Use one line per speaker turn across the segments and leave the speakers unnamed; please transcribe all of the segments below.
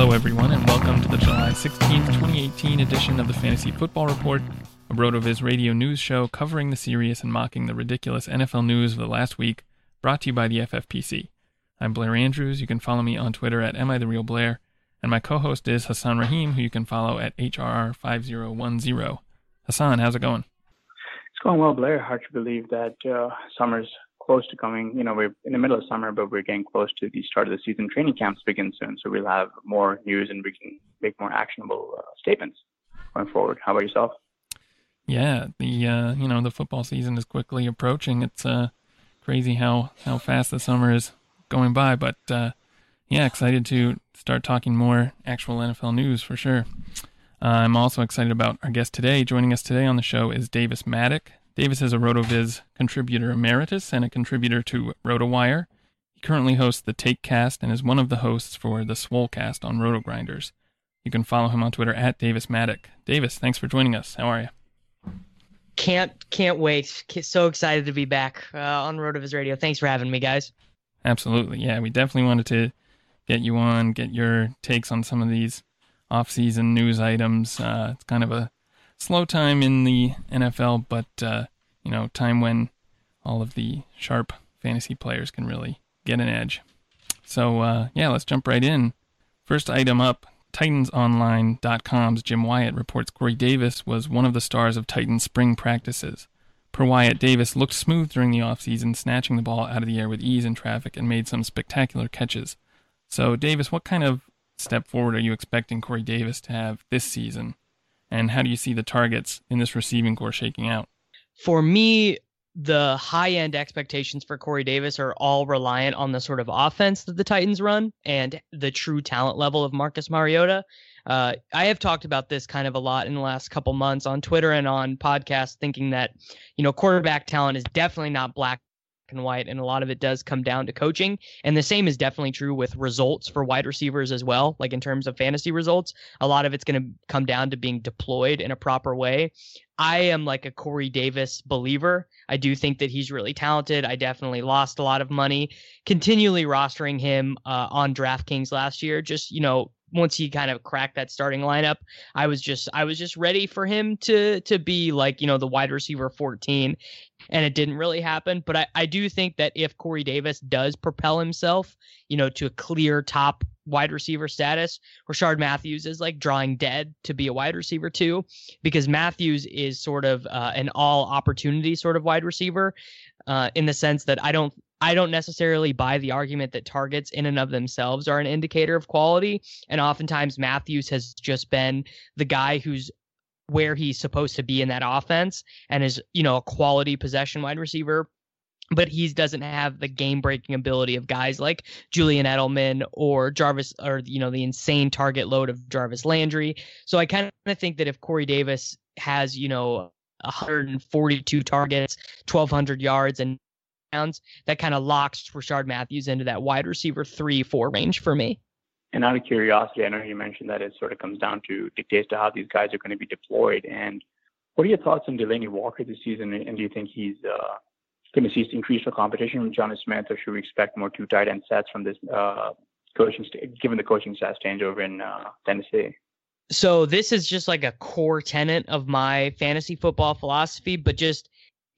Hello, everyone, and welcome to the July 16th, 2018 edition of the Fantasy Football Report, a RotoViz radio news show covering the serious and mocking the ridiculous NFL news of the last week, brought to you by the FFPC. I'm Blair Andrews. You can follow me on Twitter at Am I the Real Blair, and my co-host is Hasan Rahim, who you can follow at HRR5010. Hasan, how's it going?
It's going well, Blair. Hard to believe that uh, summer's close to coming. You know, we're in the middle of summer, but we're getting close to the start of the season. Training camps begin soon, so we'll have more news and we can make more actionable uh, statements going forward. How about yourself?
Yeah, the uh, you know the football season is quickly approaching. It's uh, crazy how how fast the summer is going by, but uh, yeah, excited to start talking more actual NFL news for sure. Uh, I'm also excited about our guest today. Joining us today on the show is Davis Mattek. Davis is a RotoViz contributor emeritus and a contributor to RotoWire. He currently hosts the TakeCast and is one of the hosts for the Swolecast on RotoGrinders. You can follow him on Twitter at Davis Mattek. Davis, thanks for joining us. How are you?
Can't can't wait. So excited to be back uh, on RotoViz Radio. Thanks for having me, guys.
Absolutely. Yeah, we definitely wanted to get you on, get your takes on some of these off-season news items. Uh, it's kind of a slow time in the NFL, but uh, you know, time when all of the sharp fantasy players can really get an edge. So uh, yeah, let's jump right in. First item up. TitansOnline.com's Jim Wyatt reports Corey Davis was one of the stars of Titans spring practices. Per Wyatt, Davis looked smooth during the offseason, snatching the ball out of the air with ease in traffic and made some spectacular catches. So, Davis, what kind of step forward are you expecting Corey Davis to have this season? And how do you see the targets in this receiving corps shaking out?
For me, the high end expectations for Corey Davis are all reliant on the sort of offense that the Titans run and the true talent level of Marcus Mariota. Uh, I have talked about this kind of a lot in the last couple months on Twitter and on podcasts, thinking that, you know, quarterback talent is definitely not black and white, and a lot of it does come down to coaching. And the same is definitely true with results for wide receivers as well. Like in terms of fantasy results, a lot of it's going to come down to being deployed in a proper way. I am like a Corey Davis believer. I do think that he's really talented. I definitely lost a lot of money continually rostering him uh, on DraftKings last year, just, you know, once he kind of cracked that starting lineup, I was just I was just ready for him to to be like you know the wide receiver 14, and it didn't really happen. But I I do think that if Corey Davis does propel himself, you know, to a clear top wide receiver status, Rishard Matthews is like drawing dead to be a wide receiver too, because Matthews is sort of uh, an all opportunity sort of wide receiver, uh, in the sense that I don't I don't necessarily buy the argument that targets in and of themselves are an indicator of quality. And oftentimes Matthews has just been the guy who's where he's supposed to be in that offense and is, you know, a quality possession wide receiver. But he doesn't have the game breaking ability of guys like Julian Edelman or Jarvis or, you know, the insane target load of Jarvis Landry. So I kind of think that if Corey Davis has, you know, 142 targets, 1,200 yards, and that kind of locks Rishard Matthews into that wide receiver three, four range for me.
And out of curiosity, I know you mentioned that it sort of comes down to dictates to how these guys are going to be deployed. And what are your thoughts on Delanie Walker this season? And do you think he's uh, going to see increased competition from Jonnu Smith, or should we expect more two tight end sets from this uh, coaching, st- given the coaching staff change over in uh, Tennessee?
So this is just like a core tenet of my fantasy football philosophy, but just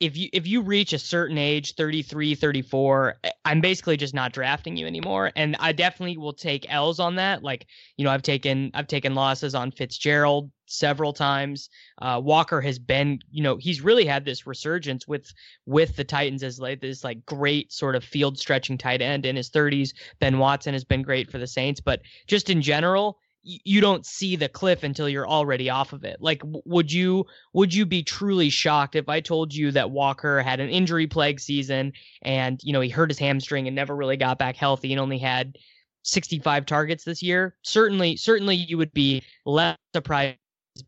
if you if you reach a certain age 33 34 i'm basically just not drafting you anymore. And i definitely will take l's on that. Like you know i've taken i've taken losses on fitzgerald several times. Uh, walker has been you know he's really had this resurgence with with the titans as like this like great sort of field stretching tight end in his 30s ben watson has been great for the saints. But just in general you don't see the cliff until you're already off of it. Like, would you would you be truly shocked if I told you that Walker had an injury plague season and you know he hurt his hamstring and never really got back healthy and only had 65 targets this year? Certainly, certainly you would be less surprised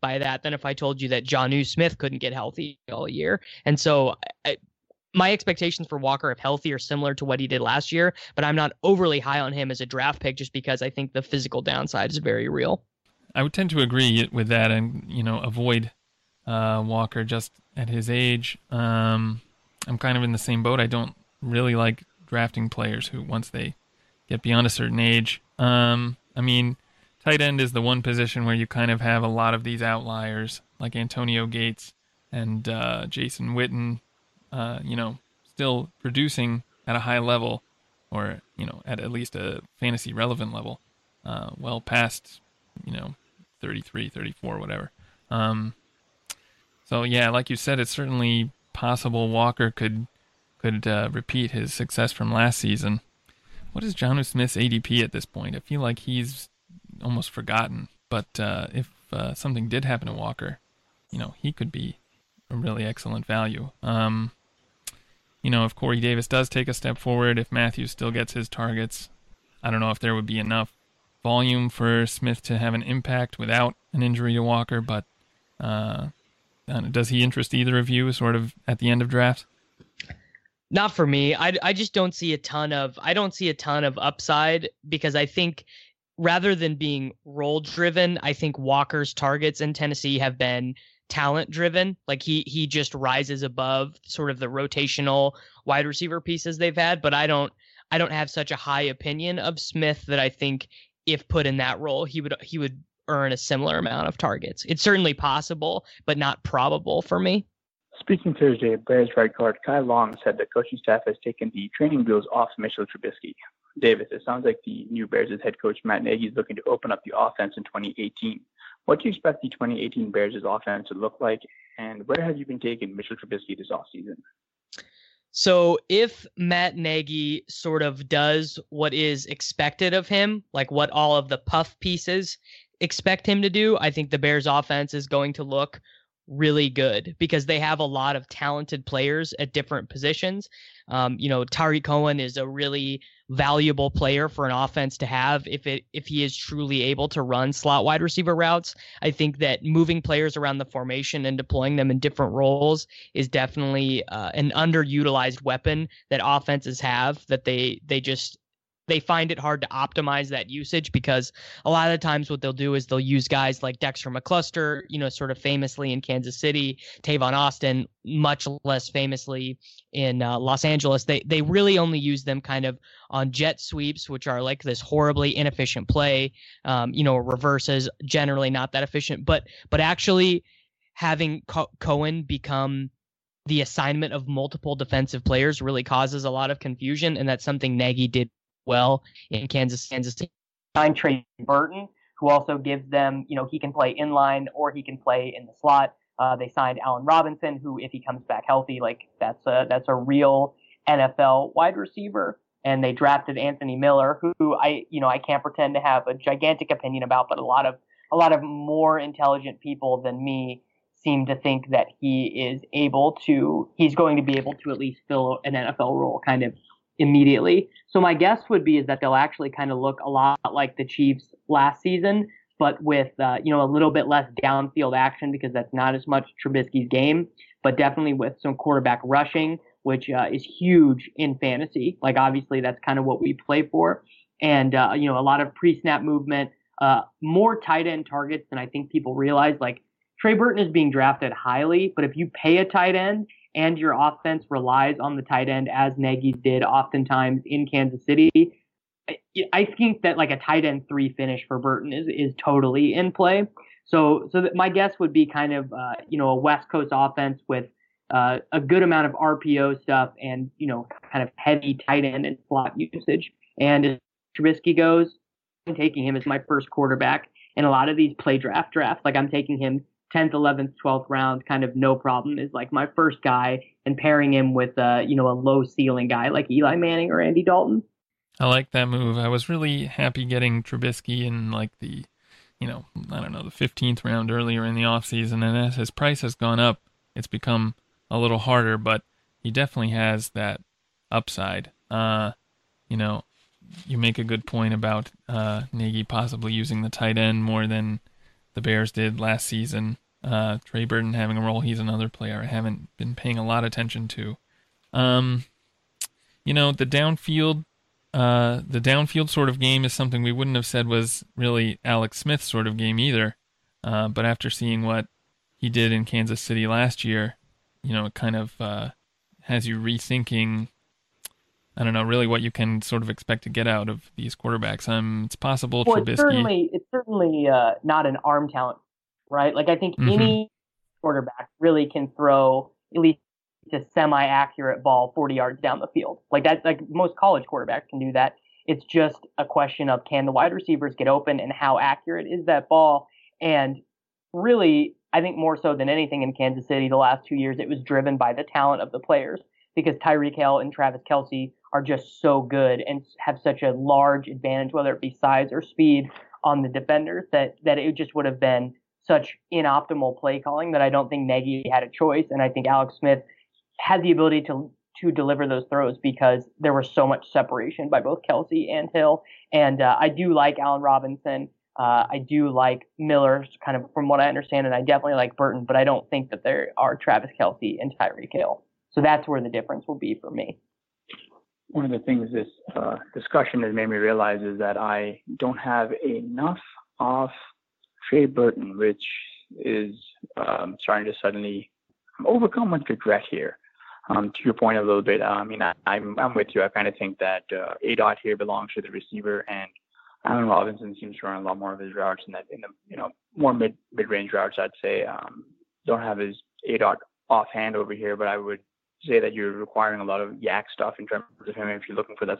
by that than if I told you that Jonnu Smith couldn't get healthy all year. And so I, my expectations for Walker, if healthy, are similar to what he did last year, but I'm not overly high on him as a draft pick just because I think the physical downside is very real.
I would tend to agree with that and, you know, avoid uh, Walker just at his age. Um, I'm kind of in the same boat. I don't really like drafting players who, once they get beyond a certain age, um, I mean, tight end is the one position where you kind of have a lot of these outliers, like Antonio Gates and uh, Jason Witten, uh, you know, still producing at a high level, or you know, at at least a fantasy relevant level, uh, well past, you know, 33, 34, whatever. Um, so yeah, like you said, it's certainly possible Walker could could uh, repeat his success from last season. What is Jonnu Smith's ADP at this point? I feel like he's almost forgotten. But uh, if uh, something did happen to Walker, you know, he could be a really excellent value. Um, you know, if Corey Davis does take a step forward, if Matthews still gets his targets, I don't know if there would be enough volume for Smith to have an impact without an injury to Walker, but uh, does he interest either of you sort of at the end of drafts?
Not for me. I, I just don't see a ton of I don't see a ton of upside because I think rather than being role driven, I think Walker's targets in Tennessee have been talent driven. Like he he just rises above sort of the rotational wide receiver pieces they've had. But I don't I don't have such a high opinion of Smith that I think if put in that role he would he would earn a similar amount of targets. It's certainly possible, but not probable for me.
Speaking Thursday, Bears right guard Kyle Long said the coaching staff has taken the training wheels off Mitchell Trubisky. Davis, it sounds like the new Bears' head coach Matt Nagy is looking to open up the offense in 2018. What do you expect the 2018 Bears' offense to look like, and where have you been taking Mitchell Trubisky this offseason?
So if Matt Nagy sort of does what is expected of him, like what all of the puff pieces expect him to do, I think the Bears offense is going to look really good because they have a lot of talented players at different positions. Um, you know, Tarik Cohen is a really valuable player for an offense to have if it if he is truly able to run slot wide receiver routes. I think that moving players around the formation and deploying them in different roles is definitely uh, an underutilized weapon that offenses have that they they just they find it hard to optimize that usage because a lot of the times what they'll do is they'll use guys like Dexter McCluster, you know, sort of famously in Kansas City, Tavon Austin, much less famously in uh, Los Angeles. They they really only use them kind of on jet sweeps, which are like this horribly inefficient play. Um, you know, reverses generally not that efficient, but but actually having Co- Cohen become the assignment of multiple defensive players really causes a lot of confusion, and that's something Nagy did well in Kansas, Kansas City. Signed Trey Burton, who also gives them, you know, he can play inline or he can play in the slot. Uh, they signed Allen Robinson, who, if he comes back healthy, like that's a that's a real NFL wide receiver. And they drafted Anthony Miller, who I, you know, I can't pretend to have a gigantic opinion about, but a lot of a lot of more intelligent people than me seem to think that he is able to, he's going to be able to at least fill an NFL role kind of immediately. So my guess would be is that they'll actually kind of look a lot like the Chiefs last season, but with uh, you know a little bit less downfield action because that's not as much Trubisky's game, but definitely with some quarterback rushing, which uh, is huge in fantasy. Like obviously that's kind of what we play for, and uh, you know a lot of pre-snap movement, uh, more tight end targets than I think people realize. Like Trey Burton is being drafted highly, but if you pay a tight end and your offense relies on the tight end as Nagy did oftentimes in Kansas City, I think that like a tight end three finish for Burton is is totally in play. So so my guess would be kind of uh, you know a West Coast offense with uh, a good amount of RPO stuff and you know kind of heavy tight end and slot usage. And as Trubisky goes, I'm taking him as my first quarterback in a lot of these play draft drafts. Like I'm taking him 10th, 11th, 12th round, kind of no problem is like my first guy and pairing him with, uh, you know, a low ceiling guy like Eli Manning or Andy Dalton.
I like that move. I was really happy getting Trubisky in like the, you know, I don't know, the 15th round earlier in the offseason. And as his price has gone up, it's become a little harder, but he definitely has that upside. Uh, you know, you make a good point about uh, Nagy possibly using the tight end more than the Bears did last season. Uh, Trey Burton having a role. He's another player I haven't been paying a lot of attention to. Um, you know, the downfield, uh, the downfield sort of game is something we wouldn't have said was really Alex Smith's sort of game either. Uh, but after seeing what he did in Kansas City last year, you know, it kind of uh, has you rethinking. I don't know, really, what you can sort of expect to get out of these quarterbacks. Um, it's possible
well,
Trubisky.
It's certainly, it's certainly uh, not an arm talent right? Like I think mm-hmm. any quarterback really can throw at least a semi-accurate ball 40 yards down the field. Like that, like most college quarterbacks can do that. It's just a question of can the wide receivers get open and how accurate is that ball? And really, I think more so than anything in Kansas City the last two years, it was driven by the talent of the players because Tyreek Hill and Travis Kelce are just so good and have such a large advantage, whether it be size or speed on the defenders, that that it just would have been such inoptimal play calling that I don't think Nagy had a choice. And I think Alex Smith had the ability to to deliver those throws because there was so much separation by both Kelce and Hill. And uh, I do like Allen Robinson. Uh, I do like Miller, kind of from what I understand, and I definitely like Burton, but I don't think that there are Travis Kelce and Tyreek Hill. So that's where the difference will be for me.
One of the things this uh, discussion has made me realize is that I don't have enough of Trey Burton, which is um, starting to suddenly overcome with regret here. Um, to your point a little bit, uh, I mean, I, am I'm, I'm with you. I kind of think that uh, A dot here belongs to the receiver, and Allen Robinson seems to run a lot more of his routes in that in the you know more mid mid range routes. I'd say um, don't have his A dot offhand over here, but I would say that you're requiring a lot of yak stuff in terms of him if you're looking for that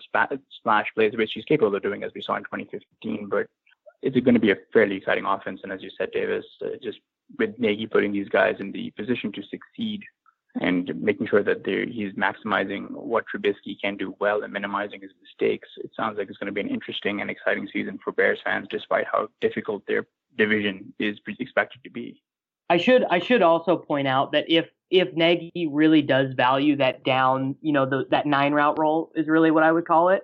splash plays, which he's capable of doing, as we saw in 2015. But it's going to be a fairly exciting offense. And as you said, Davis, uh, just with Nagy putting these guys in the position to succeed and making sure that he's maximizing what Trubisky can do well and minimizing his mistakes, it sounds like it's going to be an interesting and exciting season for Bears fans, despite how difficult their division is expected to be.
I should I should also point out that if if Nagy really does value that down, you know, the, that nine route roll is really what I would call it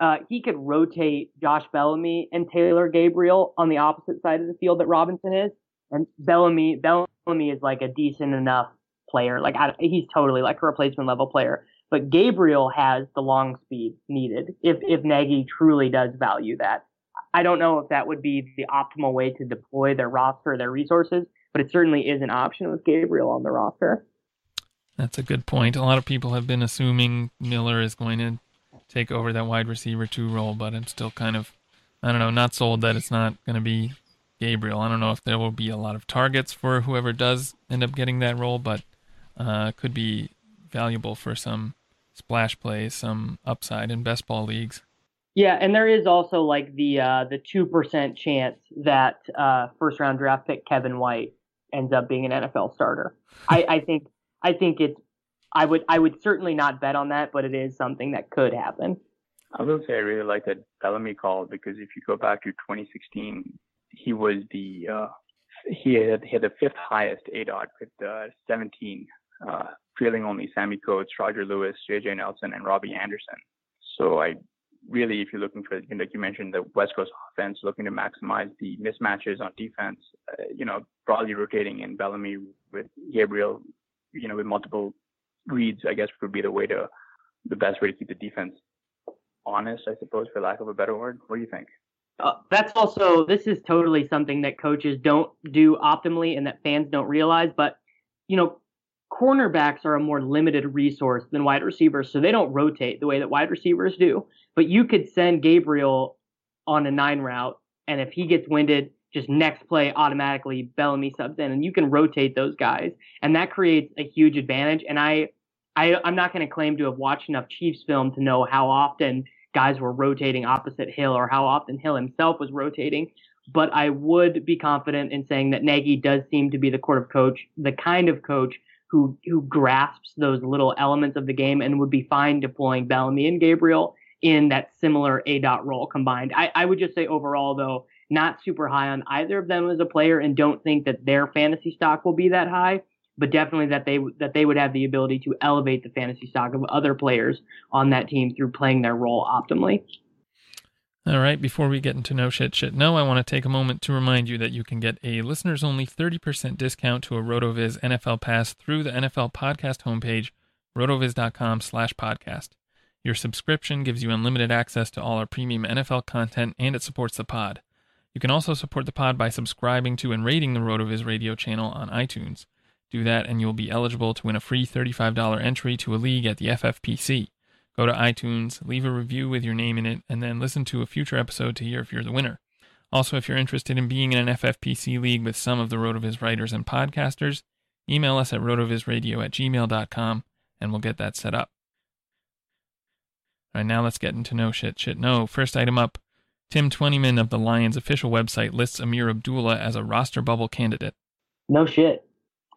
uh, he could rotate Josh Bellamy and Taylor Gabriel on the opposite side of the field that Robinson is. And Bellamy, Bellamy is like a decent enough player. Like I, he's totally like a replacement level player. but Gabriel has the long speed needed if if Nagy truly does value that. I don't know if that would be the optimal way to deploy their roster, their resources, but it certainly is an option with Gabriel on the roster.
That's a good point. A lot of people have been assuming Miller is going to take over that wide receiver two role, but I'm still kind of, I don't know, not sold that it's not going to be Gabriel. I don't know if there will be a lot of targets for whoever does end up getting that role, but uh, could be valuable for some splash plays, some upside in best ball leagues.
Yeah, and there is also like the uh, the two percent chance that uh, first round draft pick Kevin White ends up being an NFL starter. I, I think I think it's I would I would certainly not bet on that, but it is something that could happen.
I will say I really like that Bellamy call because if you go back to 2016, he was the uh, he had hit the fifth highest ADOT with uh, 17, uh, trailing only Sammie Coates, Roger Lewis, JJ Nelson, and Robbie Anderson. So I really, if you're looking for, you know, like you mentioned, the West Coast offense, looking to maximize the mismatches on defense, uh, you know, broadly rotating in Bellamy with Gabriel, you know, with multiple reads, I guess would be the way to, the best way to keep the defense honest, I suppose, for lack of a better word. What do you think?
Uh, that's also this is totally something that coaches don't do optimally and that fans don't realize. But you know, cornerbacks are a more limited resource than wide receivers, so they don't rotate the way that wide receivers do. But you could send Gabriel on a nine route, and if he gets winded, just next play automatically Bellamy subs in, and you can rotate those guys, and that creates a huge advantage. And I, I I'm not going to claim to have watched enough Chiefs film to know how often guys were rotating opposite Hill or how often Hill himself was rotating. But I would be confident in saying that Nagy does seem to be the court of coach, the kind of coach who who grasps those little elements of the game and would be fine deploying Bellamy and Gabriel in that similar A dot role combined. I, I would just say overall though, not super high on either of them as a player and don't think that their fantasy stock will be that high but definitely that they that they would have the ability to elevate the fantasy stock of other players on that team through playing their role optimally.
All right, before we get into no shit shit no, I want to take a moment to remind you that you can get a listeners only 30% discount to a RotoViz NFL pass through the NFL podcast homepage, rotoviz.com slash podcast. Your subscription gives you unlimited access to all our premium NFL content and it supports the pod. You can also support the pod by subscribing to and rating the RotoViz radio channel on iTunes. Do that, and you'll be eligible to win a free $35 entry to a league at the FFPC. Go to iTunes, leave a review with your name in it, and then listen to a future episode to hear if you're the winner. Also, if you're interested in being in an FFPC league with some of the RotoViz writers and podcasters, email us at rotovizradio at gmail.com and we'll get that set up. All right, now let's get into no shit shit no. First item up Tim Twentyman of the Lions official website lists Ameer Abdullah as a roster bubble candidate.
No shit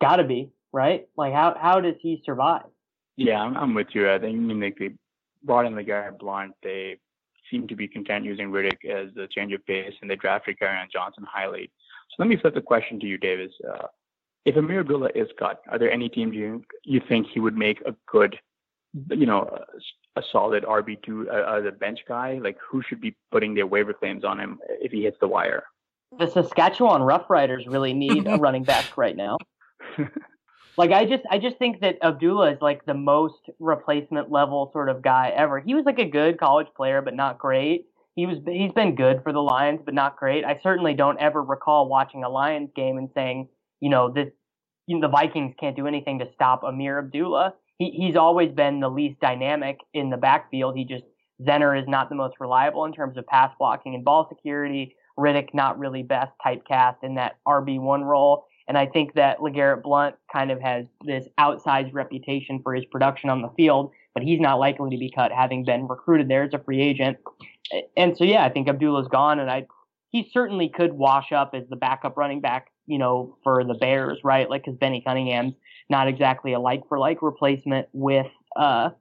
got to be right. Like how how does he survive?
Yeah, I'm, I'm with you. I think I mean they, they brought in the guy Blunt. They seem to be content using Riddick as the change of pace, and they drafted Kerryon Johnson highly. So let me flip the question to you, Davis. Uh, if Ameer Abdullah is cut, are there any teams you you think he would make a good, you know, a, a solid RB two uh, as a bench guy? Like who should be putting their waiver claims on him if he hits the wire?
The Saskatchewan Roughriders really need a running back right now. like I just I just think that Abdullah is like the most replacement level sort of guy ever. He was like a good college player, but not great. He was he's been good for the Lions, but not great. I certainly don't ever recall watching a Lions game and saying, you know, this you know, the Vikings can't do anything to stop Ameer Abdullah. He he's always been the least dynamic in the backfield. He just Zenner is not the most reliable in terms of pass blocking and ball security. Riddick not really best typecast in that RB one role. And I think that LeGarrette Blunt kind of has this outsized reputation for his production on the field, but he's not likely to be cut, having been recruited there as a free agent. And so, yeah, I think Abdullah's gone, and I he certainly could wash up as the backup running back, you know, for the Bears, right? Like, because Benny Cunningham's not exactly a like for like replacement with uh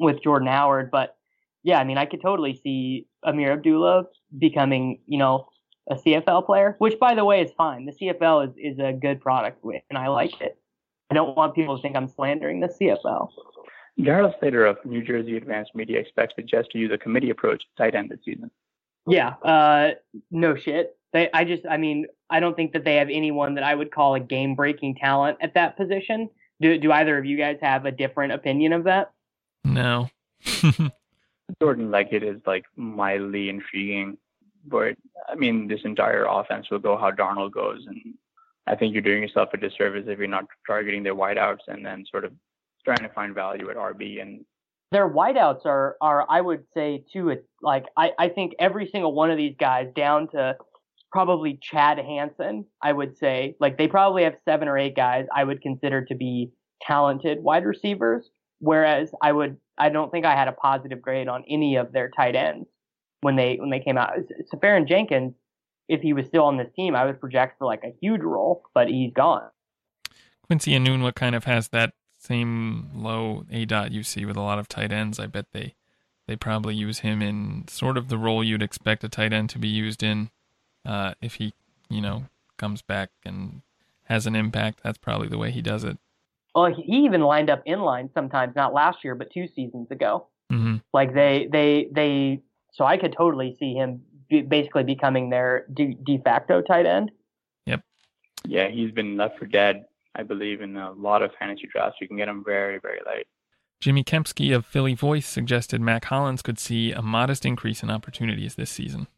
with Jordan Howard, but yeah, I mean, I could totally see Ameer Abdullah becoming, you know, a CFL player, which by the way is fine. The CFL is, is a good product and I like it. I don't want people to think I'm slandering the CFL.
Darryl Slater of New Jersey Advanced Media expects the Jets to use a committee approach tight end this season.
Yeah, uh, no shit. They, I just, I mean, I don't think that they have anyone that I would call a game breaking talent at that position. Do, do either of you guys have a different opinion of that?
No.
Jordan Leggett is like mildly intriguing, but I mean, this entire offense will go how Darnold goes, and I think you're doing yourself a disservice if you're not targeting their wideouts and then sort of trying to find value at RB and
their wideouts are are I would say too like I, I think every single one of these guys down to probably Chad Hansen, I would say like they probably have seven or eight guys I would consider to be talented wide receivers. Whereas I would I don't think I had a positive grade on any of their tight ends when they when they came out. Seferian Jenkins, if he was still on this team, I would project for like a huge role, but he's gone.
Quincy Enunwa kind of has that same low A dot you see with a lot of tight ends. I bet they they probably use him in sort of the role you'd expect a tight end to be used in uh, if he you know comes back and has an impact. That's probably the way he does it.
Well, he even lined up in line sometimes, not last year, but two seasons ago.
Mm-hmm.
Like they they they. So I could totally see him be, basically becoming their de, de facto tight end.
Yep.
Yeah, he's been left for dead I believe in a lot of fantasy drafts. You can get him very, very late.
Jimmy Kempski of Philly Voice suggested Mack Hollins could see a modest increase in opportunities this season.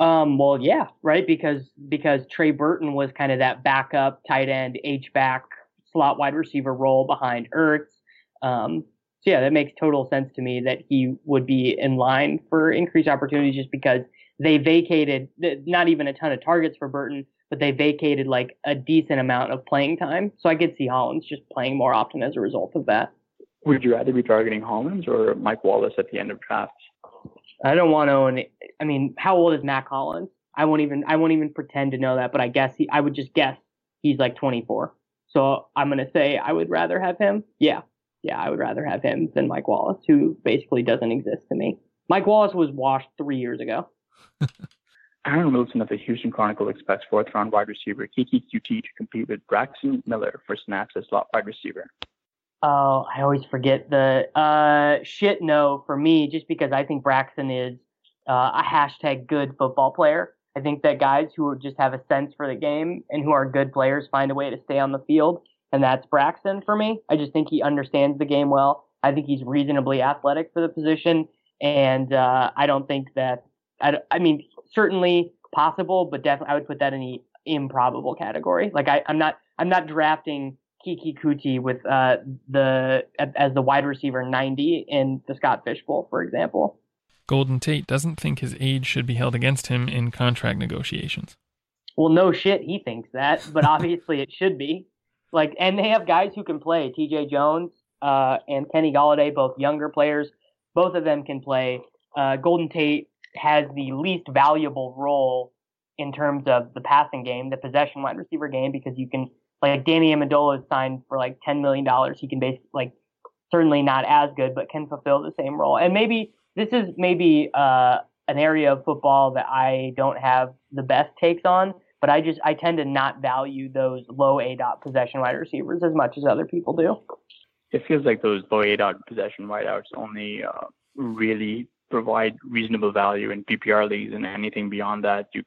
Um, well, yeah, right, because because Trey Burton was kind of that backup tight end, H back slot wide receiver role behind Ertz. Um, so yeah, that makes total sense to me that he would be in line for increased opportunities just because they vacated not even a ton of targets for Burton, but they vacated like a decent amount of playing time. So I could see Hollins just playing more often as a result of that.
Would you rather be targeting Hollins or Mike Wallace at the end of drafts?
I don't want to own. I mean, how old is Mack Hollins? I won't even. I won't even pretend to know that, but I guess he. I would just guess he's like 24. So I'm gonna say I would rather have him. Yeah, yeah, I would rather have him than Mike Wallace, who basically doesn't exist to me. Mike Wallace was washed three years ago.
Aaron Wilson of the Houston Chronicle expects fourth round wide receiver Keke Coutee to compete with Braxton Miller for snaps as slot wide receiver.
Oh, I always forget the uh, shit no for me just because I think Braxton is uh, a hashtag good football player. I think that guys who just have a sense for the game and who are good players find a way to stay on the field, and that's Braxton for me. I just think he understands the game well. I think he's reasonably athletic for the position, and uh, I don't think that. I, I mean, certainly possible, but definitely I would put that in the improbable category. Like I, I'm not I'm not drafting Keke Coutee with uh, the as the wide receiver 90 in the Scott Fish Bowl, for example.
Golden Tate doesn't think his age should be held against him in contract negotiations.
Well, no shit, he thinks that, but obviously it should be. Like, and they have guys who can play. T.J. Jones uh, and Kenny Golladay, both younger players, both of them can play. Uh, Golden Tate has the least valuable role in terms of the passing game, the possession wide receiver game, because you can like Danny Amendola is signed for like ten million dollars. He can basically like certainly not as good, but can fulfill the same role. And maybe this is maybe uh, an area of football that I don't have the best takes on, but I just I tend to not value those low A dot possession wide receivers as much as other people do.
It feels like those low A dot possession wideouts only uh, really provide reasonable value in PPR leagues, and anything beyond that, you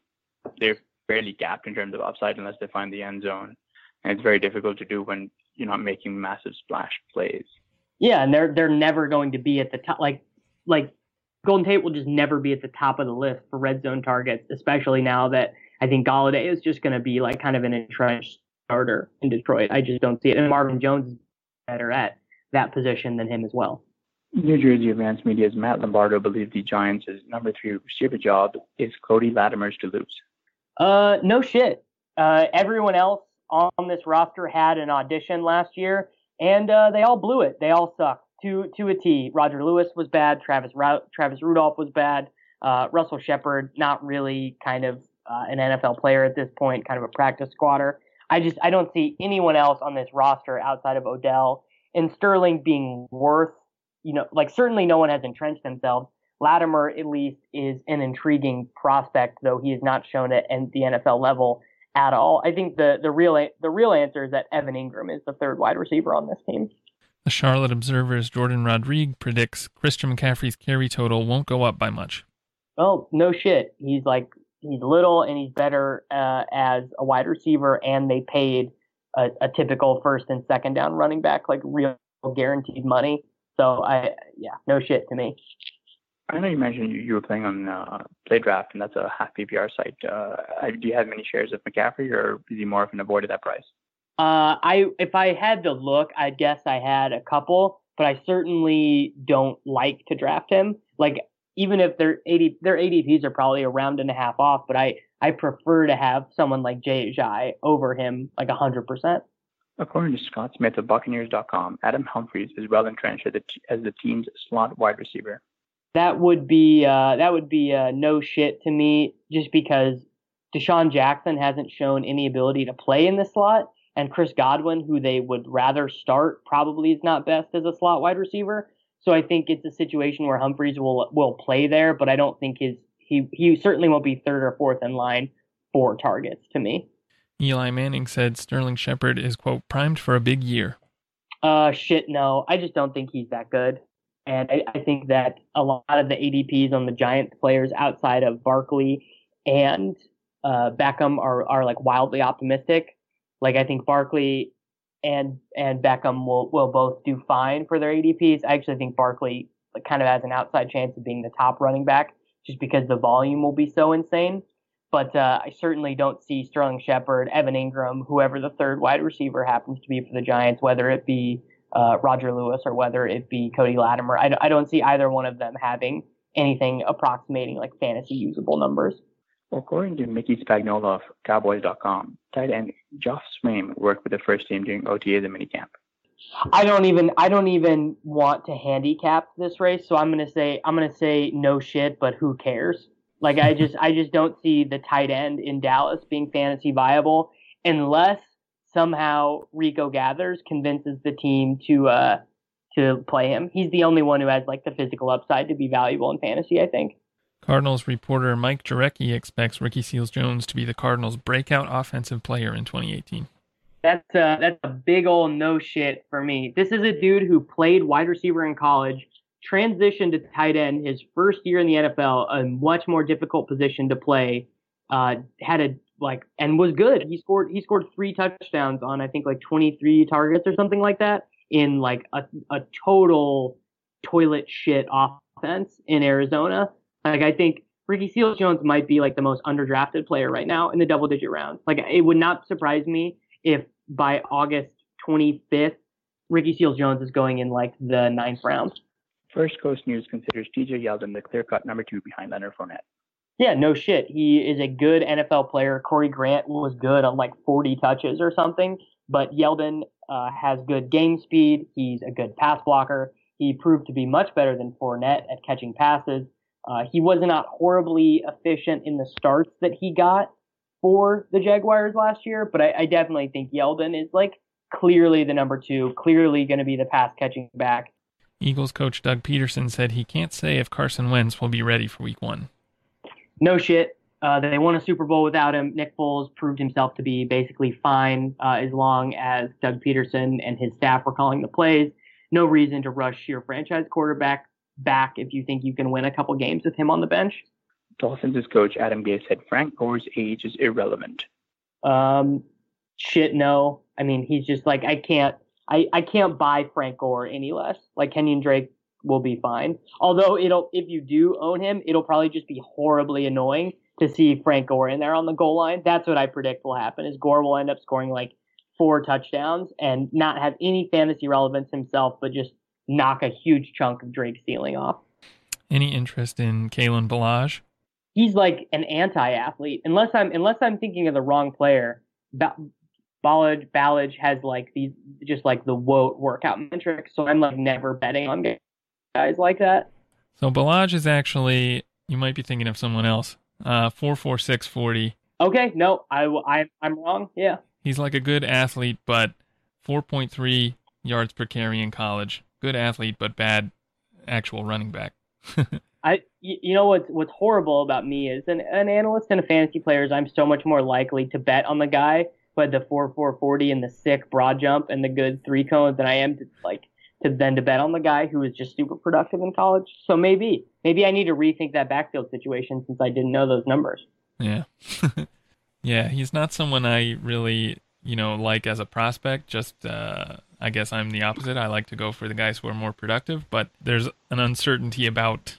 they're fairly capped in terms of upside unless they find the end zone, and it's very difficult to do when you're not making massive splash plays.
Yeah, and they're they're never going to be at the top. Like like Golden Tate will just never be at the top of the list for red zone targets, especially now that I think Golladay is just going to be like kind of an entrenched starter in Detroit. I just don't see it, and Marvin Jones is better at that position than him as well.
New Jersey Advanced Media's Matt Lombardo believes the Giants' number three receiver job is Cody Latimer's to lose.
Uh, no shit. Uh, everyone else on this roster had an audition last year, and uh, they all blew it. They all sucked to to a T. Roger Lewis was bad. Travis Travis Rudolph was bad. Uh, Russell Shepard, not really kind of uh, an NFL player at this point, kind of a practice squatter. I just I don't see anyone else on this roster outside of Odell and Sterling being worth you know, like certainly no one has entrenched themselves. Latimer, at least, is an intriguing prospect, though he has not shown it at the NFL level at all. I think the the real the real answer is that Evan Engram is the third wide receiver on this team.
The Charlotte Observer's Jordan Rodriguez predicts Christian McCaffrey's carry total won't go up by much.
Well, no shit. He's like he's little and he's better uh, as a wide receiver, and they paid a, a typical first and second down running back like real guaranteed money. So I yeah, no shit to me.
I know you mentioned you, were playing on uh, Play Draft, and that's a half PPR site. Uh, do you have many shares of McCaffrey, or is he more of an avoid at that price?
Uh, I if I had to look, I guess I had a couple, but I certainly don't like to draft him. Like even if their 80 their ADPs are probably a round and a half off, but I I prefer to have someone like Jay Ajayi over him like hundred percent.
According to Scott Smith of Buccaneers.com, Adam Humphries is well entrenched as the, as the team's slot wide receiver
that would be uh, that would be uh, no shit to me, just because DeSean Jackson hasn't shown any ability to play in the slot, and Chris Godwin, who they would rather start, probably is not best as a slot wide receiver. So I think it's a situation where Humphries will will play there, but I don't think his he he certainly won't be third or fourth in line for targets to me.
Eli Manning said Sterling Shepard is quote primed for a big year.
Uh shit no. I just don't think he's that good. And I, I, think that a lot of the ADPs on the Giants players outside of Barkley and uh, Beckham are, are like wildly optimistic. Like I think Barkley and and Beckham will, will both do fine for their ADPs. I actually think Barkley kind of has an outside chance of being the top running back just because the volume will be so insane. But uh, I certainly don't see Sterling Shepard, Evan Engram, whoever the third wide receiver happens to be for the Giants, whether it be uh, Roger Lewis or whether it be Cody Latimer. I, I don't see either one of them having anything approximating like fantasy usable numbers.
According to Mickey Spagnola of Cowboys.com, tight end Josh Swaim worked with the first team during OTAs and minicamp.
I don't even I don't even want to handicap this race, so I'm gonna say I'm gonna say no shit, but who cares? Like I just I just don't see the tight end in Dallas being fantasy viable unless somehow Rico Gathers convinces the team to uh to play him. He's the only one who has like the physical upside to be valuable in fantasy, I think.
Cardinals reporter Mike Jurecki expects Ricky Seals Jones to be the Cardinals' breakout offensive player in 2018.
That's uh, that's a big old no shit for me. This is a dude who played wide receiver in college, transitioned to tight end his first year in the NFL, a much more difficult position to play. Uh, had a like and was good. He scored he scored three touchdowns on I think like 23 targets or something like that in like a a total toilet shit offense in Arizona. Like I think Ricky Seals Jones might be like the most underdrafted player right now in the double digit rounds. Like it would not surprise me if by August 25th Ricky Seals Jones is going in like the ninth round.
First Coast News considers TJ Yeldon the clear cut number two behind Leonard Fournette.
Yeah, no shit. He is a good NFL player. Corey Grant was good on like 40 touches or something, but Yeldon uh, has good game speed. He's a good pass blocker. He proved to be much better than Fournette at catching passes. Uh, he was not horribly efficient in the starts that he got for the Jaguars last year, but I, I definitely think Yeldon is like clearly the number two, clearly going to be the pass catching back.
Eagles coach Doug Pederson said he can't say if Carson Wentz will be ready for week one
no shit. Uh, they won a Super Bowl without him. Nick Foles proved himself to be basically fine uh, as long as Doug Pederson and his staff were calling the plays. No reason to rush your franchise quarterback back if you think you can win a couple games with him on the bench.
Dolphins' coach Adam Gase said Frank Gore's age is irrelevant.
Um, shit, no. I mean, he's just like I can't. I, I can't buy Frank Gore any less. Like Kenyan Drake will be fine. Although it'll, if you do own him, it'll probably just be horribly annoying to see Frank Gore in there on the goal line. That's what I predict will happen. Is Gore will end up scoring like four touchdowns and not have any fantasy relevance himself, but just knock a huge chunk of Drake's ceiling off.
Any interest in Kalen Ballage?
He's like an anti-athlete. Unless I'm unless I'm thinking of the wrong player. Ba- Ballage Ballage has like these just like the woat workout metrics, so I'm like never betting on guys like that.
So Ballage is actually you might be thinking of someone else. Uh, four four six forty.
Okay, no, I I I'm wrong. Yeah.
He's like a good athlete, but four point three yards per carry in college. Good athlete, but bad actual running back.
I you know what's what's horrible about me is an an analyst and a fantasy player is I'm so much more likely to bet on the guy who had the four four forty and the sick broad jump and the good three cones than I am to like to then to bet on the guy who was just super productive in college. So maybe, maybe I need to rethink that backfield situation since I didn't know those numbers.
Yeah. yeah, he's not someone I really, you know, like as a prospect. Just, uh, I guess I'm the opposite. I like to go for the guys who are more productive, but there's an uncertainty about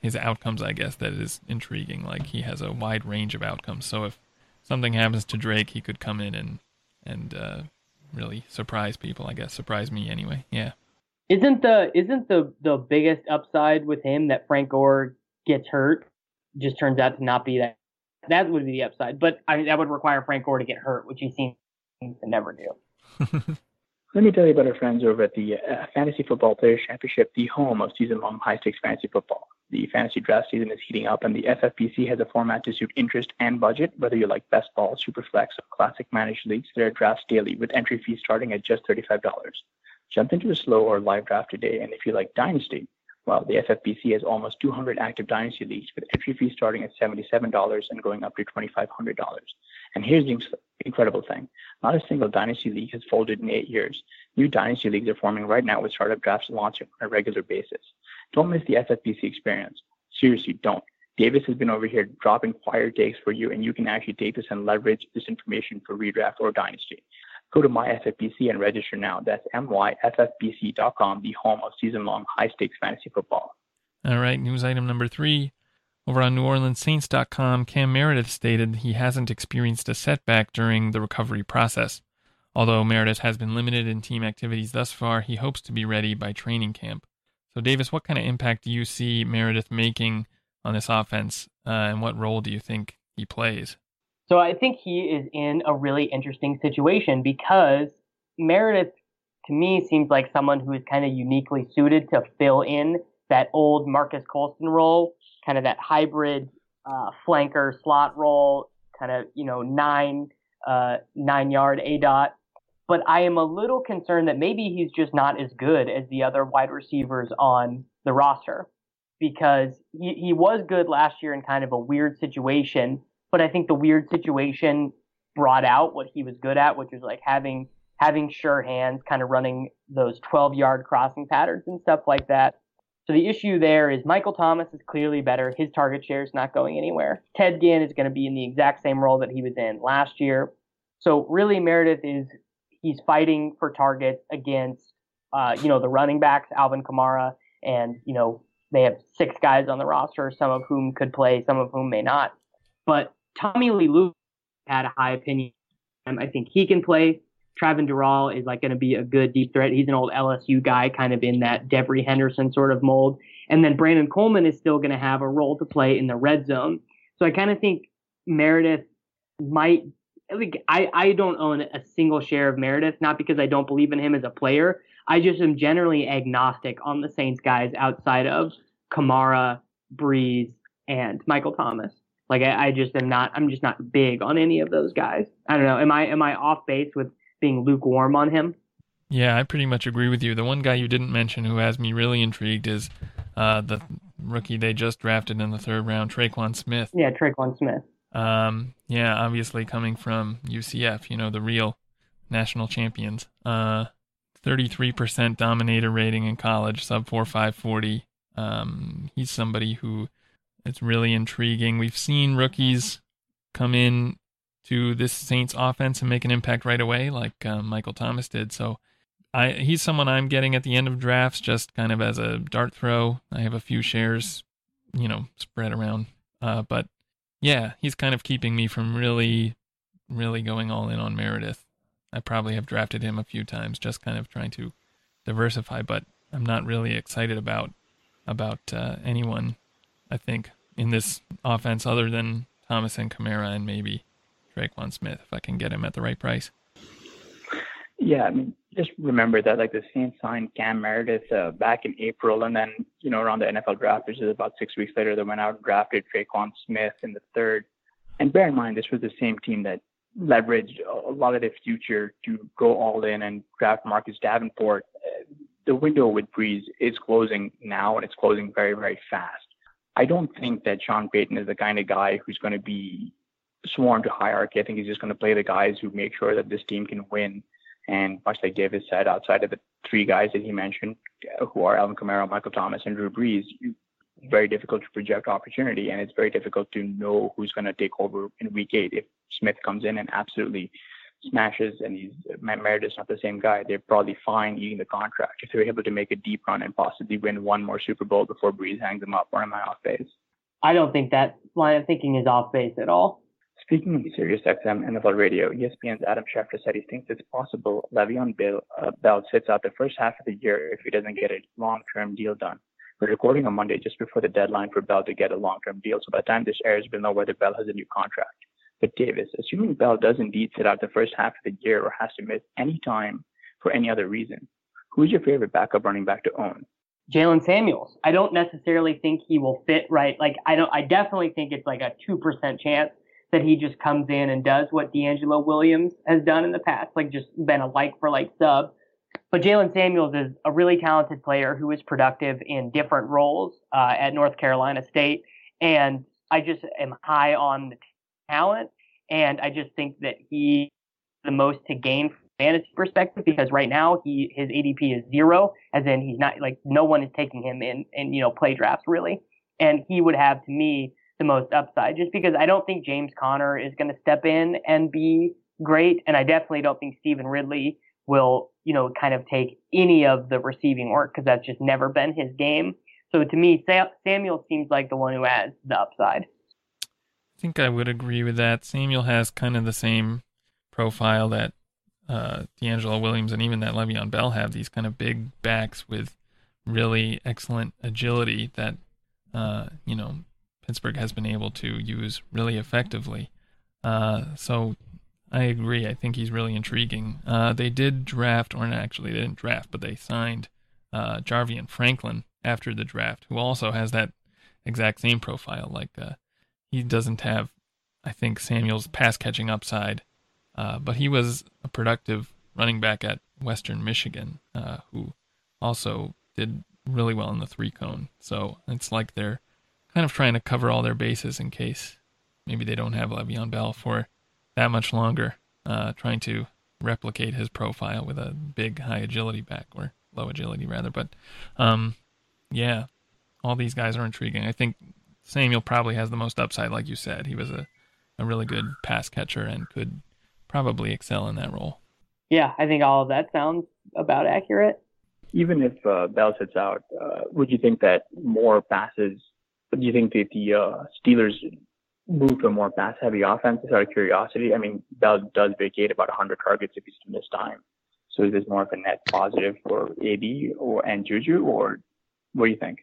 his outcomes, I guess, that is intriguing. Like he has a wide range of outcomes. So if something happens to Drake, he could come in and and uh, really surprise people. I guess surprise me anyway. Yeah.
Isn't the isn't the the biggest upside with him that Frank Gore gets hurt? Just turns out to not be that. That would be the upside, but I mean that would require Frank Gore to get hurt, which he seems to never do.
Let me tell you about our friends over at the uh, Fantasy Football Players Championship, the home of season-long high-stakes fantasy football. The fantasy draft season is heating up, and the FFPC has a format to suit interest and budget. Whether you like best ball, super flex, or classic managed leagues, there are drafts daily with entry fees starting at just $35. Jump into a slow or live draft today, and if you like Dynasty, well, the FFPC has almost 200 active Dynasty leagues with entry fees starting at $77 and going up to $2,500. And here's the incredible thing. Not a single Dynasty league has folded in eight years. New Dynasty leagues are forming right now with startup drafts launching on a regular basis. Don't miss the FFPC experience. Seriously, don't. Davis has been over here dropping fire takes for you, and you can actually take this and leverage this information for redraft or dynasty. Go to myffpc and register now. That's myffpc.com, the home of season-long high-stakes fantasy football.
All right, news item number three. Over on NewOrleansSaints.com, Cam Meredith stated he hasn't experienced a setback during the recovery process. Although Meredith has been limited in team activities thus far, he hopes to be ready by training camp. So, Davis, what kind of impact do you see Meredith making on this offense, uh, and what role do you think he plays?
So, I think he is in a really interesting situation because Meredith, to me, seems like someone who is kind of uniquely suited to fill in that old Marques Colston role, kind of that hybrid uh, flanker slot role, kind of you know nine uh, nine yard a dot but I am a little concerned that maybe he's just not as good as the other wide receivers on the roster because he, he was good last year in kind of a weird situation, but I think the weird situation brought out what he was good at, which was like having having sure hands, kind of running those 12 yard crossing patterns and stuff like that. So the issue there is Michael Thomas is clearly better. His target share is not going anywhere. Ted Ginn is going to be in the exact same role that he was in last year. So really Meredith is he's fighting for targets against, uh, you know, the running backs, Alvin Kamara, and, you know, they have six guys on the roster, some of whom could play, some of whom may not. But Tommy Lee Luke had a high opinion. I think he can play. Travin Dural is like going to be a good deep threat. He's an old LSU guy, kind of in that Devery Henderson sort of mold. And then Brandon Coleman is still going to have a role to play in the red zone. So I kind of think Meredith might like I, I don't own a single share of Meredith, not because I don't believe in him as a player. I just am generally agnostic on the Saints guys outside of Kamara, Brees, and Michael Thomas. Like I, I just am not I'm just not big on any of those guys. I don't know. Am I am I off base with being lukewarm on him?
Yeah, I pretty much agree with you. The one guy you didn't mention who has me really intrigued is uh, the rookie they just drafted in the third round, Tre'Quan Smith.
Yeah, Tre'Quan Smith.
Um, yeah, obviously coming from UCF, you know, the real national champions. Uh, 33% dominator rating in college, sub 4540. Um, he's somebody who it's really intriguing. We've seen rookies come in to this Saints offense and make an impact right away, like uh, Michael Thomas did. So I, he's someone I'm getting at the end of drafts, just kind of as a dart throw. I have a few shares, you know, spread around. Uh, but yeah, he's kind of keeping me from really, really going all in on Meredith. I probably have drafted him a few times, just kind of trying to diversify, but I'm not really excited about about uh, anyone. I think in this offense, other than Thomas and Kamara and maybe Tre'Quan Smith, if I can get him at the right price.
Yeah, I mean, just remember that like the Saints signed Cam Meredith uh, back in April, and then you know around the NFL draft, which is about six weeks later, they went out and drafted Tre'Quan Smith in the third. And bear in mind, this was the same team that leveraged a lot of their future to go all in and draft Marcus Davenport. The window with Brees is closing now, and it's closing very, very fast. I don't think that Sean Payton is the kind of guy who's going to be sworn to hierarchy. I think he's just going to play the guys who make sure that this team can win and much like Davis said, outside of the three guys that he mentioned, who are Alvin Kamara, Michael Thomas, and Drew Brees, very difficult to project opportunity, and it's very difficult to know who's going to take over in Week Eight if Smith comes in and absolutely smashes and he's Meredith's not the same guy, they're probably fine eating the contract if they're able to make a deep run and possibly win one more Super Bowl before Brees hangs them up. Or am I off base?
I don't think that line of thinking is off base at all.
Speaking of Sirius XM NFL Radio, ESPN's Adam Schefter said he thinks it's possible Le'Veon Bill, uh, Bell sits out the first half of the year if he doesn't get a long-term deal done. We're recording on Monday just before the deadline for Bell to get a long-term deal, so by the time this airs, we'll know whether Bell has a new contract. But Davis, assuming Bell does indeed sit out the first half of the year or has to miss any time for any other reason, who's your favorite backup running back to own?
Jaylen Samuels. I don't necessarily think he will fit right. Like I don't. I definitely think it's like a two percent chance that he just comes in and does what DeAngelo Williams has done in the past, like just been a like for like sub. But Jaylen Samuels is a really talented player who is productive in different roles uh, at North Carolina State, and I just am high on the talent, and I just think that he the most to gain from fantasy perspective because right now he his ADP is zero, as in he's not like no one is taking him in in you know play drafts really, and he would have to me the most upside just because I don't think James Conner is going to step in and be great, and I definitely don't think Stevan Ridley will you know kind of take any of the receiving work because that's just never been his game. So to me, Samuel seems like the one who has the upside I
think I would agree with that. Samuel has kind of the same profile that uh, DeAngelo Williams and even that Le'Veon Bell have. These kind of big backs with really excellent agility that uh, you know Pittsburgh has been able to use really effectively. Uh, so I agree. I think he's really intriguing. Uh, they did draft, or actually they didn't draft, but they signed uh, Jarvion Franklin after the draft, who also has that exact same profile, like uh, he doesn't have, I think, Samuel's pass catching upside, uh, but he was a productive running back at Western Michigan uh, who also did really well in the three cone. So it's like they're kind of trying to cover all their bases in case maybe they don't have Le'Veon Bell for that much longer, uh, trying to replicate his profile with a big high agility back or low agility rather. But um, yeah, all these guys are intriguing. I think Samuel probably has the most upside, like you said. He was a, a really good pass catcher and could probably excel in that role.
Yeah, I think all of that sounds about accurate.
Even if uh, Bell sits out, uh, would you think that more passes? Do you think that the uh, Steelers move to a more pass-heavy offense? Just out of curiosity, I mean, Bell does vacate about 100 targets if he's to miss time. So is this more of a net positive for AB or and Juju, or what do you think?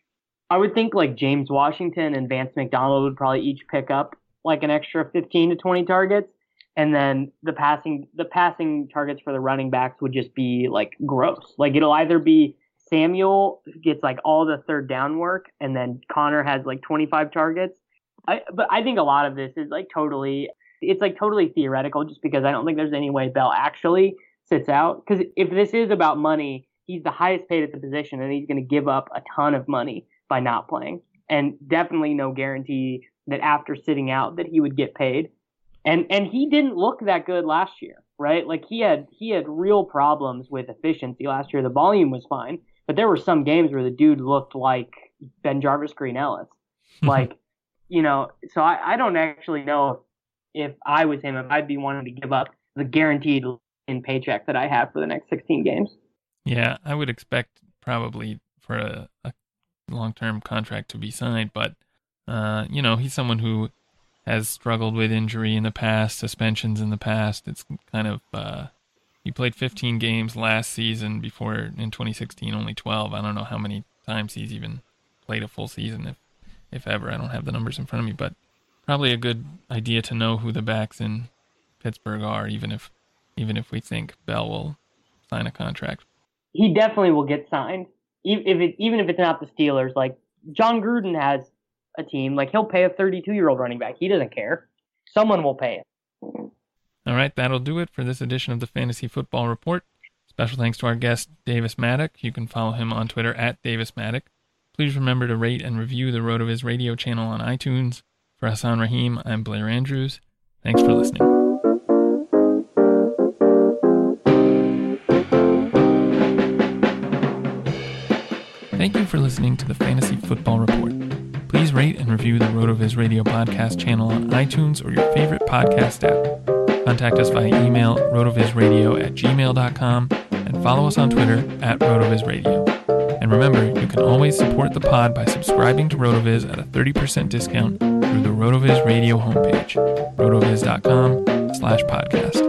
I would think like James Washington and Vance McDonald would probably each pick up like an extra 15 to 20 targets. And then the passing the passing targets for the running backs would just be like gross. Like it'll either be Samuel gets like all the third down work, and then Conner has like 25 targets. I, but I think a lot of this is like totally it's like totally theoretical, just because I don't think there's any way Bell actually sits out. Because if this is about money, he's the highest paid at the position, and he's going to give up a ton of money by not playing, and definitely no guarantee that after sitting out that he would get paid. And and he didn't look that good last year, right? Like he had he had real problems with efficiency last year. The volume was fine, but there were some games where the dude looked like BenJarvus Green-Ellis. Like, you know, so I, I don't actually know if, if I was him, if I'd be wanting to give up the guaranteed in paycheck that I have for the next 16 games.
Yeah, I would expect probably for a, a long term contract to be signed, but uh, you know, he's someone who has struggled with injury in the past, suspensions in the past. It's kind of uh, he played 15 games last season before in 2016 only 12. I don't know how many times he's even played a full season if if ever. I don't have the numbers in front of me, but probably a good idea to know who the backs in Pittsburgh are even if even if we think Bell will sign a contract.
He definitely will get signed if it, even if it's not the Steelers, like Jon Gruden has a team, like he'll pay a 32 year old running back. He doesn't care. Someone will pay it.
All right, that'll do it for this edition of the Fantasy Football Report. Special thanks to our guest, Davis Mattek. You can follow him on Twitter at Davis Mattek. Please remember to rate and review the RotoViz radio channel on iTunes. For Hasan Rahim, I'm Blair Andrews. Thanks for listening. Thank you for listening to the Fantasy Football Report. Please rate and review the RotoViz Radio podcast channel on iTunes or your favorite podcast app. Contact us via email rotovizradio at gmail.com and follow us on Twitter at rotovizradio. And remember, you can always support the pod by subscribing to RotoViz at a 30% discount through the RotoViz Radio homepage, rotoviz.com slash podcast.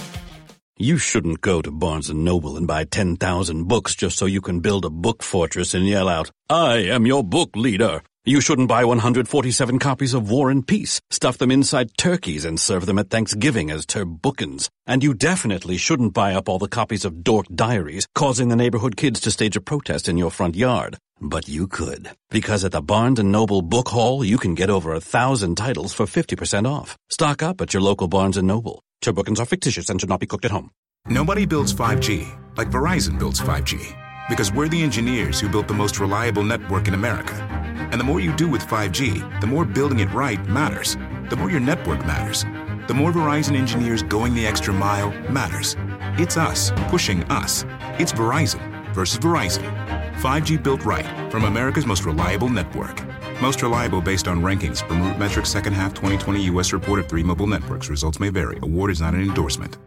You shouldn't go to Barnes & Noble and buy 10,000 books just so you can build a book fortress and yell out, I am your book leader. You shouldn't buy 147 copies of War and Peace, stuff them inside turkeys and serve them at Thanksgiving as turbookins. And you definitely shouldn't buy up all the copies of Dork Diaries, causing the neighborhood kids to stage a protest in your front yard. But you could. Because at the Barnes & Noble Book Haul, you can get over a thousand titles for 50% off. Stock up at your local Barnes & Noble. Turbookins are fictitious and should not be cooked at home.
Nobody builds 5G like Verizon builds 5G because we're the engineers who built the most reliable network in America. And the more you do with 5G, the more building it right matters. The more your network matters. The more Verizon engineers going the extra mile matters. It's us pushing us. It's Verizon versus Verizon. 5G built right from America's most reliable network. Most reliable based on rankings from RootMetrics second half 2020 U.S. report of three mobile networks. Results may vary. Award is not an endorsement.